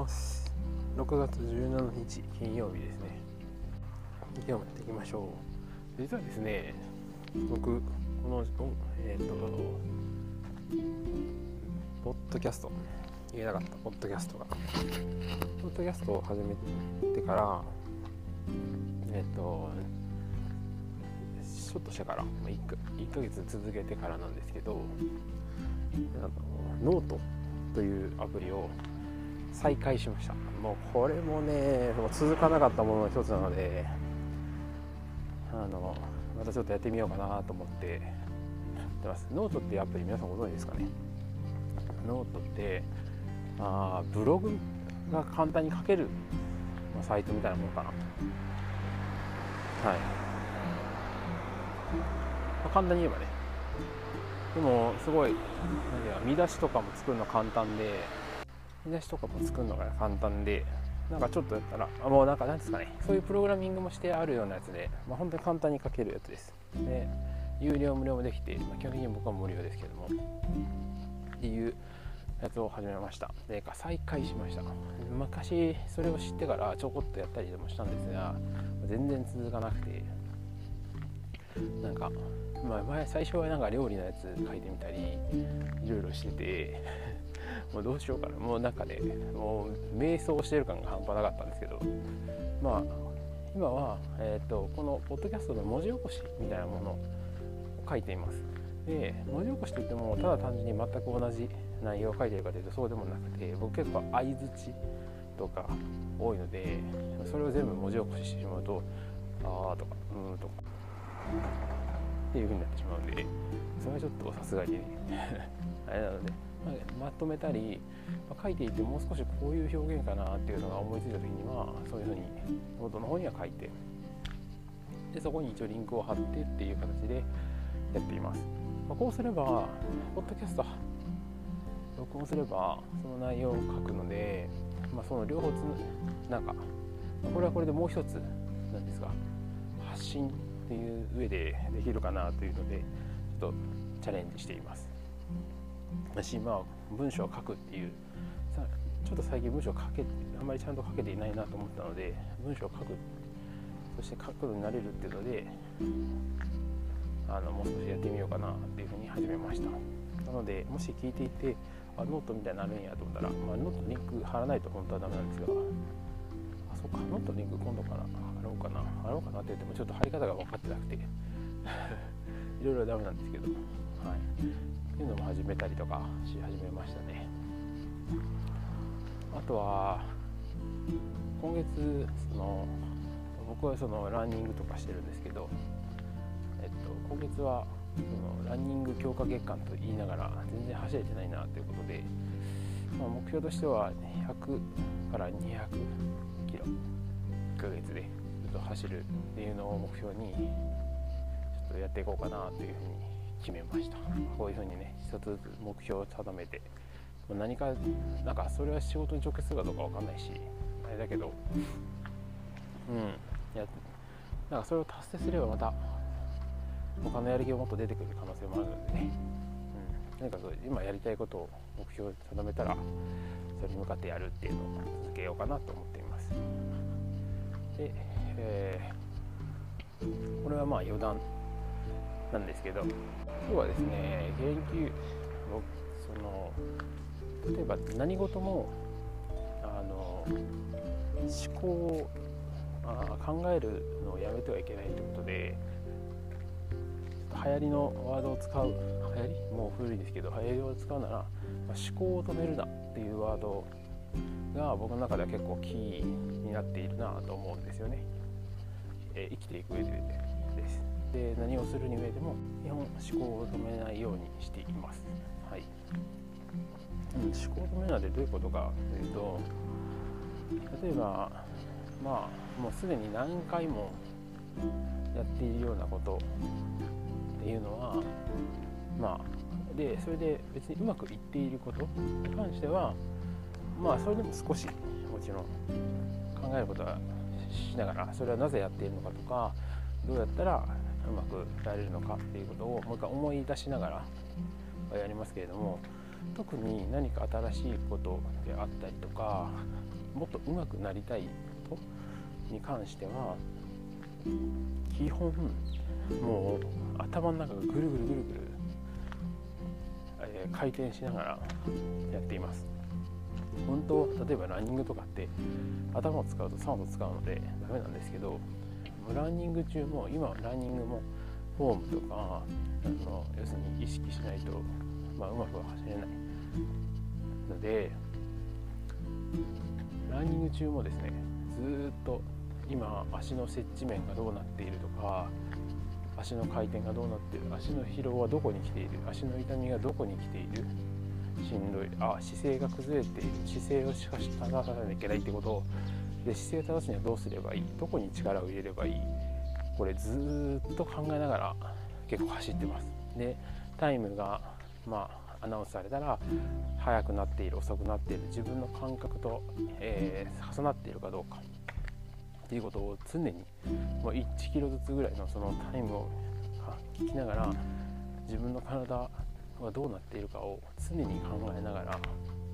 ます。6月17日金曜日ですね。今日もやっていきましょう。実はですね僕このえっ、とポッドキャスト言えなかったポッドキャストが。ポッドキャストを始めてからえっ、とちょっとしてから 1, 1ヶ月続けてからなんですけどノートというアプリを再開しました。もうこれもね続かなかったものの一つなのであのまたちょっとやってみようかなと思ってやってます。ノートっていうアプリ皆さんご存知ですかね。ノートってあブログが簡単に書ける、まあ、サイトみたいなものかな。はい、まあ、簡単に言えばね。でもすごい何見出しとかも作るの簡単で見出しとかも作るのが簡単でなんかちょっとやったらあもうなんかなんですかねそういうプログラミングもしてあるようなやつで、まあ、本当に簡単に書けるやつです。で有料無料もできて、まあ、基本的に僕は無料ですけどもっていうやつを始めました。で再開しました。昔それを知ってからちょこっとやったりでもしたんですが全然続かなくて。なんかまあ、前最初はなんか料理のやつ書いてみたりいろいろしてて。もうどうしようかな。もうなんかねもう瞑想してる感が半端なかったんですけど。まあ今は、えーと、このポッドキャストの文字起こしみたいなものを書いています。で文字起こしといってもただ単純に全く同じ内容を書いてるかというとそうでもなくて僕結構相づちとか多いのでそれを全部文字起こししてしまうと「あー」とか「うん」とかっていう風になってしまうんでそれはちょっとさすがに あれなので、ま、とめたり、まあ、書いていてもう少しこういう表現かなっていうのが思いついた時にはそういう風にノートの方には書いてでそこに一応リンクを貼ってっていう形でやっています、まあ、こうすればポッドキャスト録音すればその内容を書くので、まあ、その両方つなんかこれはこれでもう一つなんですが発信っていう上でできるかなというのでちょっとチャレンジしています。私まあ文章を書くっていうさちょっと最近文章を書けあんまりちゃんと書けていないなと思ったので文章を書くそして書くようになれるっていうのであのもう少しやってみようかなっていうふうに始めました。なのでもし聞いていてあノートみたいになるんやと思ったら、まあ、ノートリンク貼らないと本当はダメなんですがあそっかノートリンク今度から貼ろうかな。貼ろうかなって言ってもちょっと貼り方が分かってなくて いろいろダメなんですけどはい。いうのも始めたりとかし始めましたね。あとは今月その僕はそのランニングとかしてるんですけど、えっと、今月はそのランニング強化月間と言いながら全然走れてないなということで、まあ、目標としては100から200キロ1ヶ月でずっと走るっていうのを目標にちょっとやっていこうかなというふうに決めました。こういうふうにね一つずつ目標を定めて何かなんかそれは仕事に直結するかどうか分かんないしあれだけどうんいやなんかそれを達成すればまた他のやる気がもっと出てくる可能性もあるのでね、うん、とにかく今やりたいことを目標に定めたらそれに向かってやるっていうのを続けようかなと思っています。で、えー、これはまあ余談。なんですけど今日はですね研究その例えば何事もあの思考を考えるのをやめてはいけないということで流行りのワードを使う流行り？もう古いですけど流行りを使うなら、ま、思考を止めるなっていうワードが僕の中では結構キーになっているなと思うんですよね、え、生きていく上で。で何をするに上でも基本思考を止めないようにしています、はい、思考を止めるのでどういうことか。というと例えばまあもうすでに何回もやっているようなことっていうのはまあでそれで別にうまくいっていることに関してはまあそれでも少しもちろん考えることはしながらそれはなぜやっているのかとかどうやったらうまくやれるのかっていうことをもう一回思い出しながらやりますけれども特に何か新しいことであったりとかもっと上手くなりたいことに関しては基本もう頭の中がぐるぐるぐるぐる、えー、回転しながらやっています。本当例えばランニングとかって頭を使うと酸素使うのでダメなんですけどランニング中も今ランニングもフォームとかあの要するに意識しないと、まあ、うまくは走れない。のでランニング中もですねずっと今足の接地面がどうなっているとか足の回転がどうなっている足の疲労はどこに来ている足の痛みがどこに来ているしんどいあ姿勢が崩れている姿勢をしかし正さなきゃいけないってことをで姿勢を正すにはどうすればいい？どこに力を入れればいい？これずっと考えながら結構走ってます。でタイムがまあアナウンスされたら速くなっている遅くなっている自分の感覚と、えー、重なっているかどうかっていうことを常にもう1キロずつぐらいのそのタイムを聞きながら自分の体がどうなっているかを常に考えながら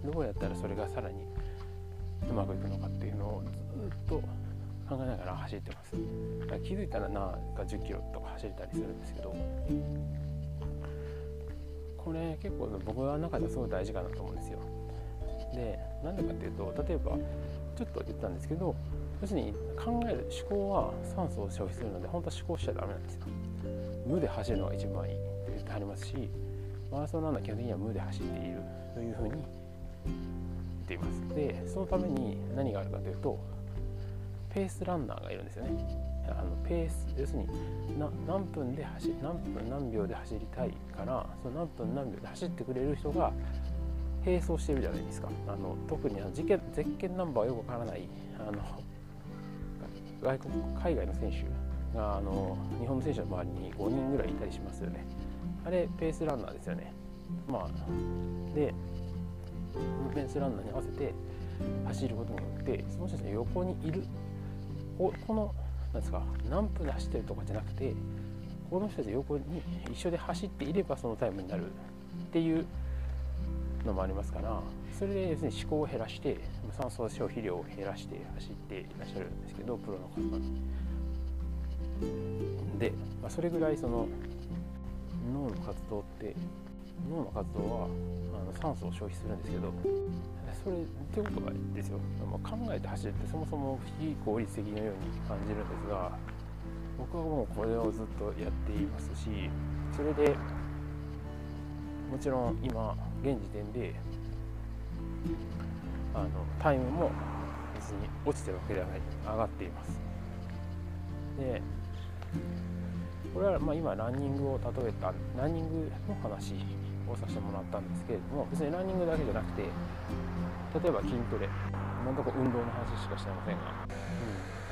どうやったらそれがさらにうまくいくのかっていうのをずっと考えながら走ってます。気づいたらなんか10キロとか走れたりするんですけどこれ結構僕の中ではすごい大事かなと思うんですよ。でなんでかっていうと例えばちょっと言ったんですけど要するに考える思考は酸素を消費するので本当は思考しちゃダメなんですよ。無で走るのが一番いいって言ってありますしマラソンランナー基本的には無で走っているというふうにっています。でそのために何があるかというとペースランナーがいるんですよね。あのペース要するに何分で走何分何秒で走りたいからその何分何秒で走ってくれる人が並走してるじゃないですか。あの特にあのゼッケンナンバーはよくわからないあの外国海外の選手があの日本の選手の周りに5人ぐらいいたりしますよね。あれペースランナーですよね。まあでペースランナーに合わせて走ることによってその人たちの横にいる。このなんですか何分で走ってるとかじゃなくてこの人たち横に一緒で走っていればそのタイムになるっていうのもありますからそれで要するに思考を減らして酸素消費量を減らして走っていらっしゃるんですけどプロの方。で、まあ、それぐらいその脳の活動って脳の活動はあの酸素を消費するんですけどそれってことがですよ、まあ、考えて走るってそもそも非効率的のように感じるんですが僕はもうこれをずっとやっていますしそれでもちろん今現時点であのタイムも別に落ちてるわけではない。上がっています。でこれはま今ランニングを例えたランニングの話をさせてもらったんですけれども別にランニングだけじゃなくて例えば筋トレ。今のとこ運動の話しかしてませんが、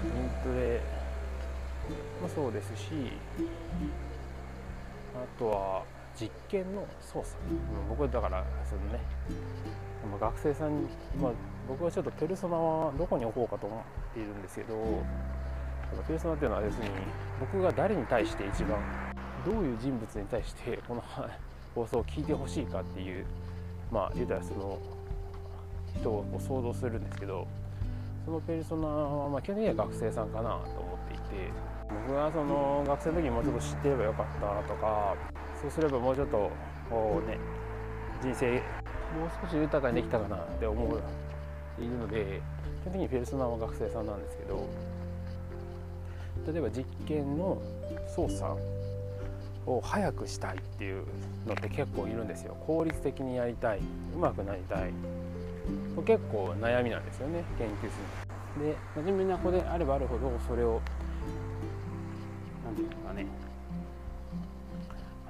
うん、筋トレもそうですしあとは実験の操作、うん、僕だからそのね学生さんに、まあ、僕はちょっとペルソナはどこに置こうかと思っているんですけどペルソナっていうのは要するに僕が誰に対して一番どういう人物に対してこの 放送を聞いてほしいかっていうまあ言うたらその人を想像するんですけどそのペルソナはまあ基本的には学生さんかなと思っていて僕がその学生の時にもうちょっと知ってればよかったとかそうすればもうちょっとこうね人生もう少し豊かにできたかなって思ういるので基本的にペルソナは学生さんなんですけど例えば実験の操作を早くしたいっていうのって結構いるんですよ。効率的にやりたいうまくなりたい。結構悩みなんですよね研究するで真面目な子であればあるほどそれを何て言うのかね。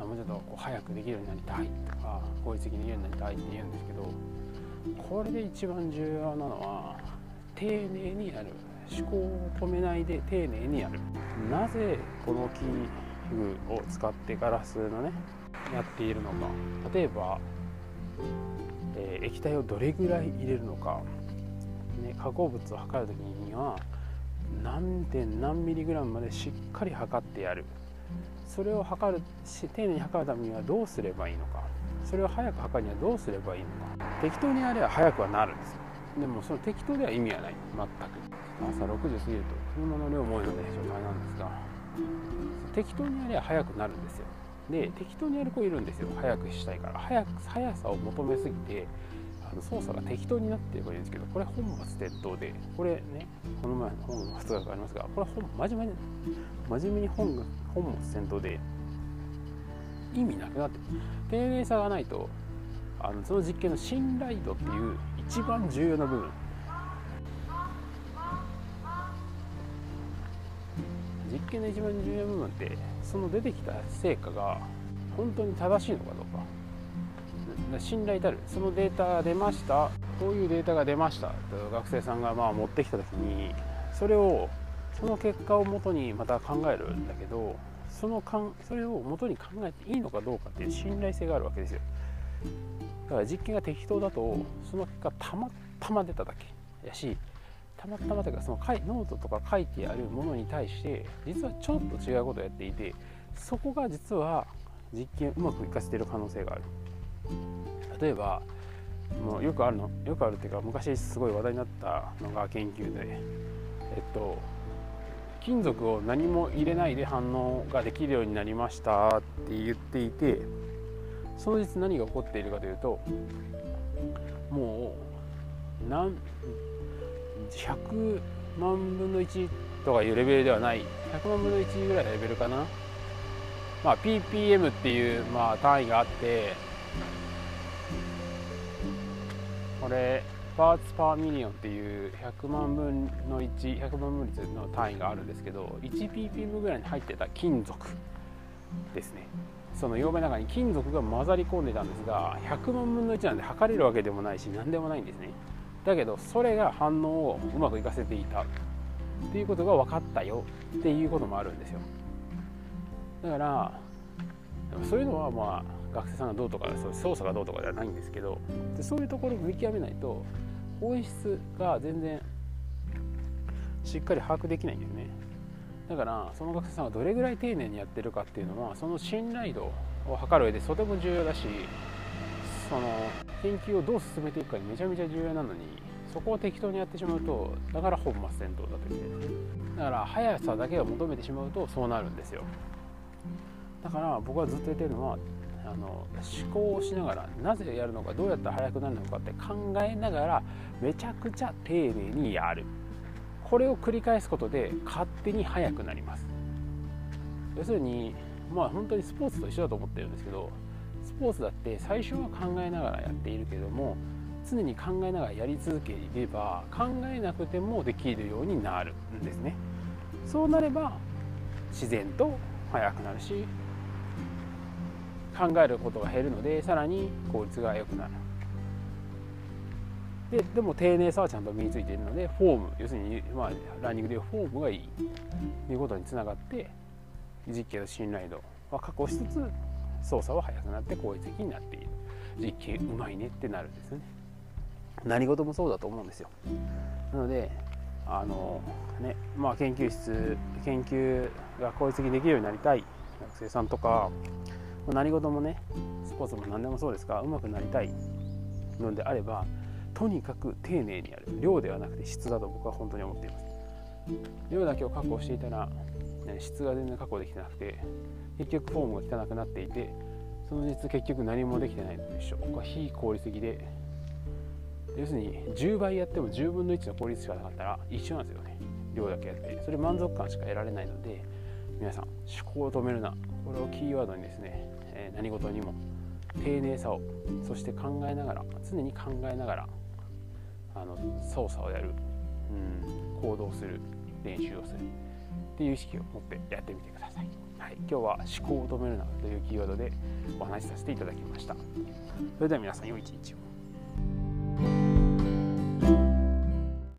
あもうちょっとこう早くできるようになりたいとか効率的にできるようになりたいって言うんですけどこれで一番重要なのは丁寧にやる。思考を止めないで丁寧にやる。なぜこの器具を使ってガラスのねやっているのか。例えば、えー、液体をどれぐらい入れるのか、ね、化合物を測る時には何点何ミリグラムまでしっかり測ってやる。それを測るし丁寧に測るためにはどうすればいいのか。それを早く測るにはどうすればいいのか。適当にやれば早くはなるんですよ。でもその適当では意味はない。全く。朝6時過ぎると車の量も多いのでちょっとあれなんですが。適当にやれば早くなるんですよ。で適当にやる子いるんですよ。早くしたいから。早く速さを求めすぎてあの操作が適当になってればいいんですけどこれ本末転倒でこれねこの前の本の発学ありますがこれ本真面目に真面目に本が本末転倒で意味なくなって丁寧さがないとあのその実験の信頼度っていう一番重要な部分。実験の一番重要な部分ってその出てきた成果が本当に正しいのかどうか。信頼たる。そのデータが出ました。こういうデータが出ましたと学生さんがまあ持ってきた時にそれをその結果をもとにまた考えるんだけどそのかんそれを元に考えていいのかどうかっていう信頼性があるわけですよ。だから実験が適当だとその結果たまたま出ただけ。やしたまたまというかそのノートとか書いてあるものに対して実はちょっと違うことをやっていてそこが実は実験うまくいかせている可能性がある。例えばもうよくあるのよくあるっていうか昔すごい話題になったのが研究でえっと金属を何も入れないで反応ができるようになりましたって言っていてその実何が起こっているかというともう何100万分の1とかいうレベルではない100万分の1ぐらいのレベルかな、まあ、ppm っていう、まあ、単位があってこれ parts per million っていう100万分の1100万分率の単位があるんですけど 1ppm ぐらいに入ってた金属。ですね。その溶媒の中に金属が混ざり込んでたんですが100万分の1なんで測れるわけでもないし何でもないんですね。だけどそれが反応をうまくいかせていた。っていうことが分かったよ。っていうこともあるんですよ。だからそういうのはまあ学生さんがどうとかそう操作がどうとかではないんですけどでそういうところを見極めないと本質が全然しっかり把握できないんですね。だからその学生さんがどれぐらい丁寧にやってるかっていうのはその信頼度を測る上でとても重要だしその研究をどう進めていくかにめちゃめちゃ重要なのにそこを適当にやってしまうとだから本末転倒だと言って。だから速さだけを求めてしまうとそうなるんですよ。だから僕はずっと言ってるのはあの思考をしながらなぜやるのかどうやったら速くなるのかって考えながらめちゃくちゃ丁寧にやる。これを繰り返すことで勝手に速くなります。要するにまあ本当にスポーツと一緒だと思ってるんですけどスポーツだって最初は考えながらやっているけども常に考えながらやり続ければ考えなくてもできるようになるんですね。そうなれば自然と速くなるし考えることが減るのでさらに効率が良くなる。ででも丁寧さはちゃんと身についているのでフォーム要するに、まあ、ランニングでいうフォームがいいということにつながって実験の信頼度は確保しつつ操作は速くなって効率的になっている。実験うまいねってなるんですね。何事もそうだと思うんですよ。なのであのねまあ研究室研究が効率的にできるようになりたい。学生さんとか何事もねスポーツも何でもそうですがうまくなりたいのであればとにかく丁寧にやる。量ではなくて質だと僕は本当に思っています。量だけを確保していたら、質が全然確保できてなくて結局フォームが汚くなっていてその実結局何もできてない。のと一緒ここは非効率的で要するに10倍やっても10分の1の効率しかなかったら一緒なんですよね。量だけやって。それ満足感しか得られないので皆さん思考を止めるな。これをキーワードにですね、え何事にも丁寧さをそして考えながら常に考えながらあの操作をやる、うん、行動する練習をするっていう意識を持ってやってみてください。はい、今日は思考を止めるなというキーワードでお話しさせていただきました。それでは皆さん良い一日を。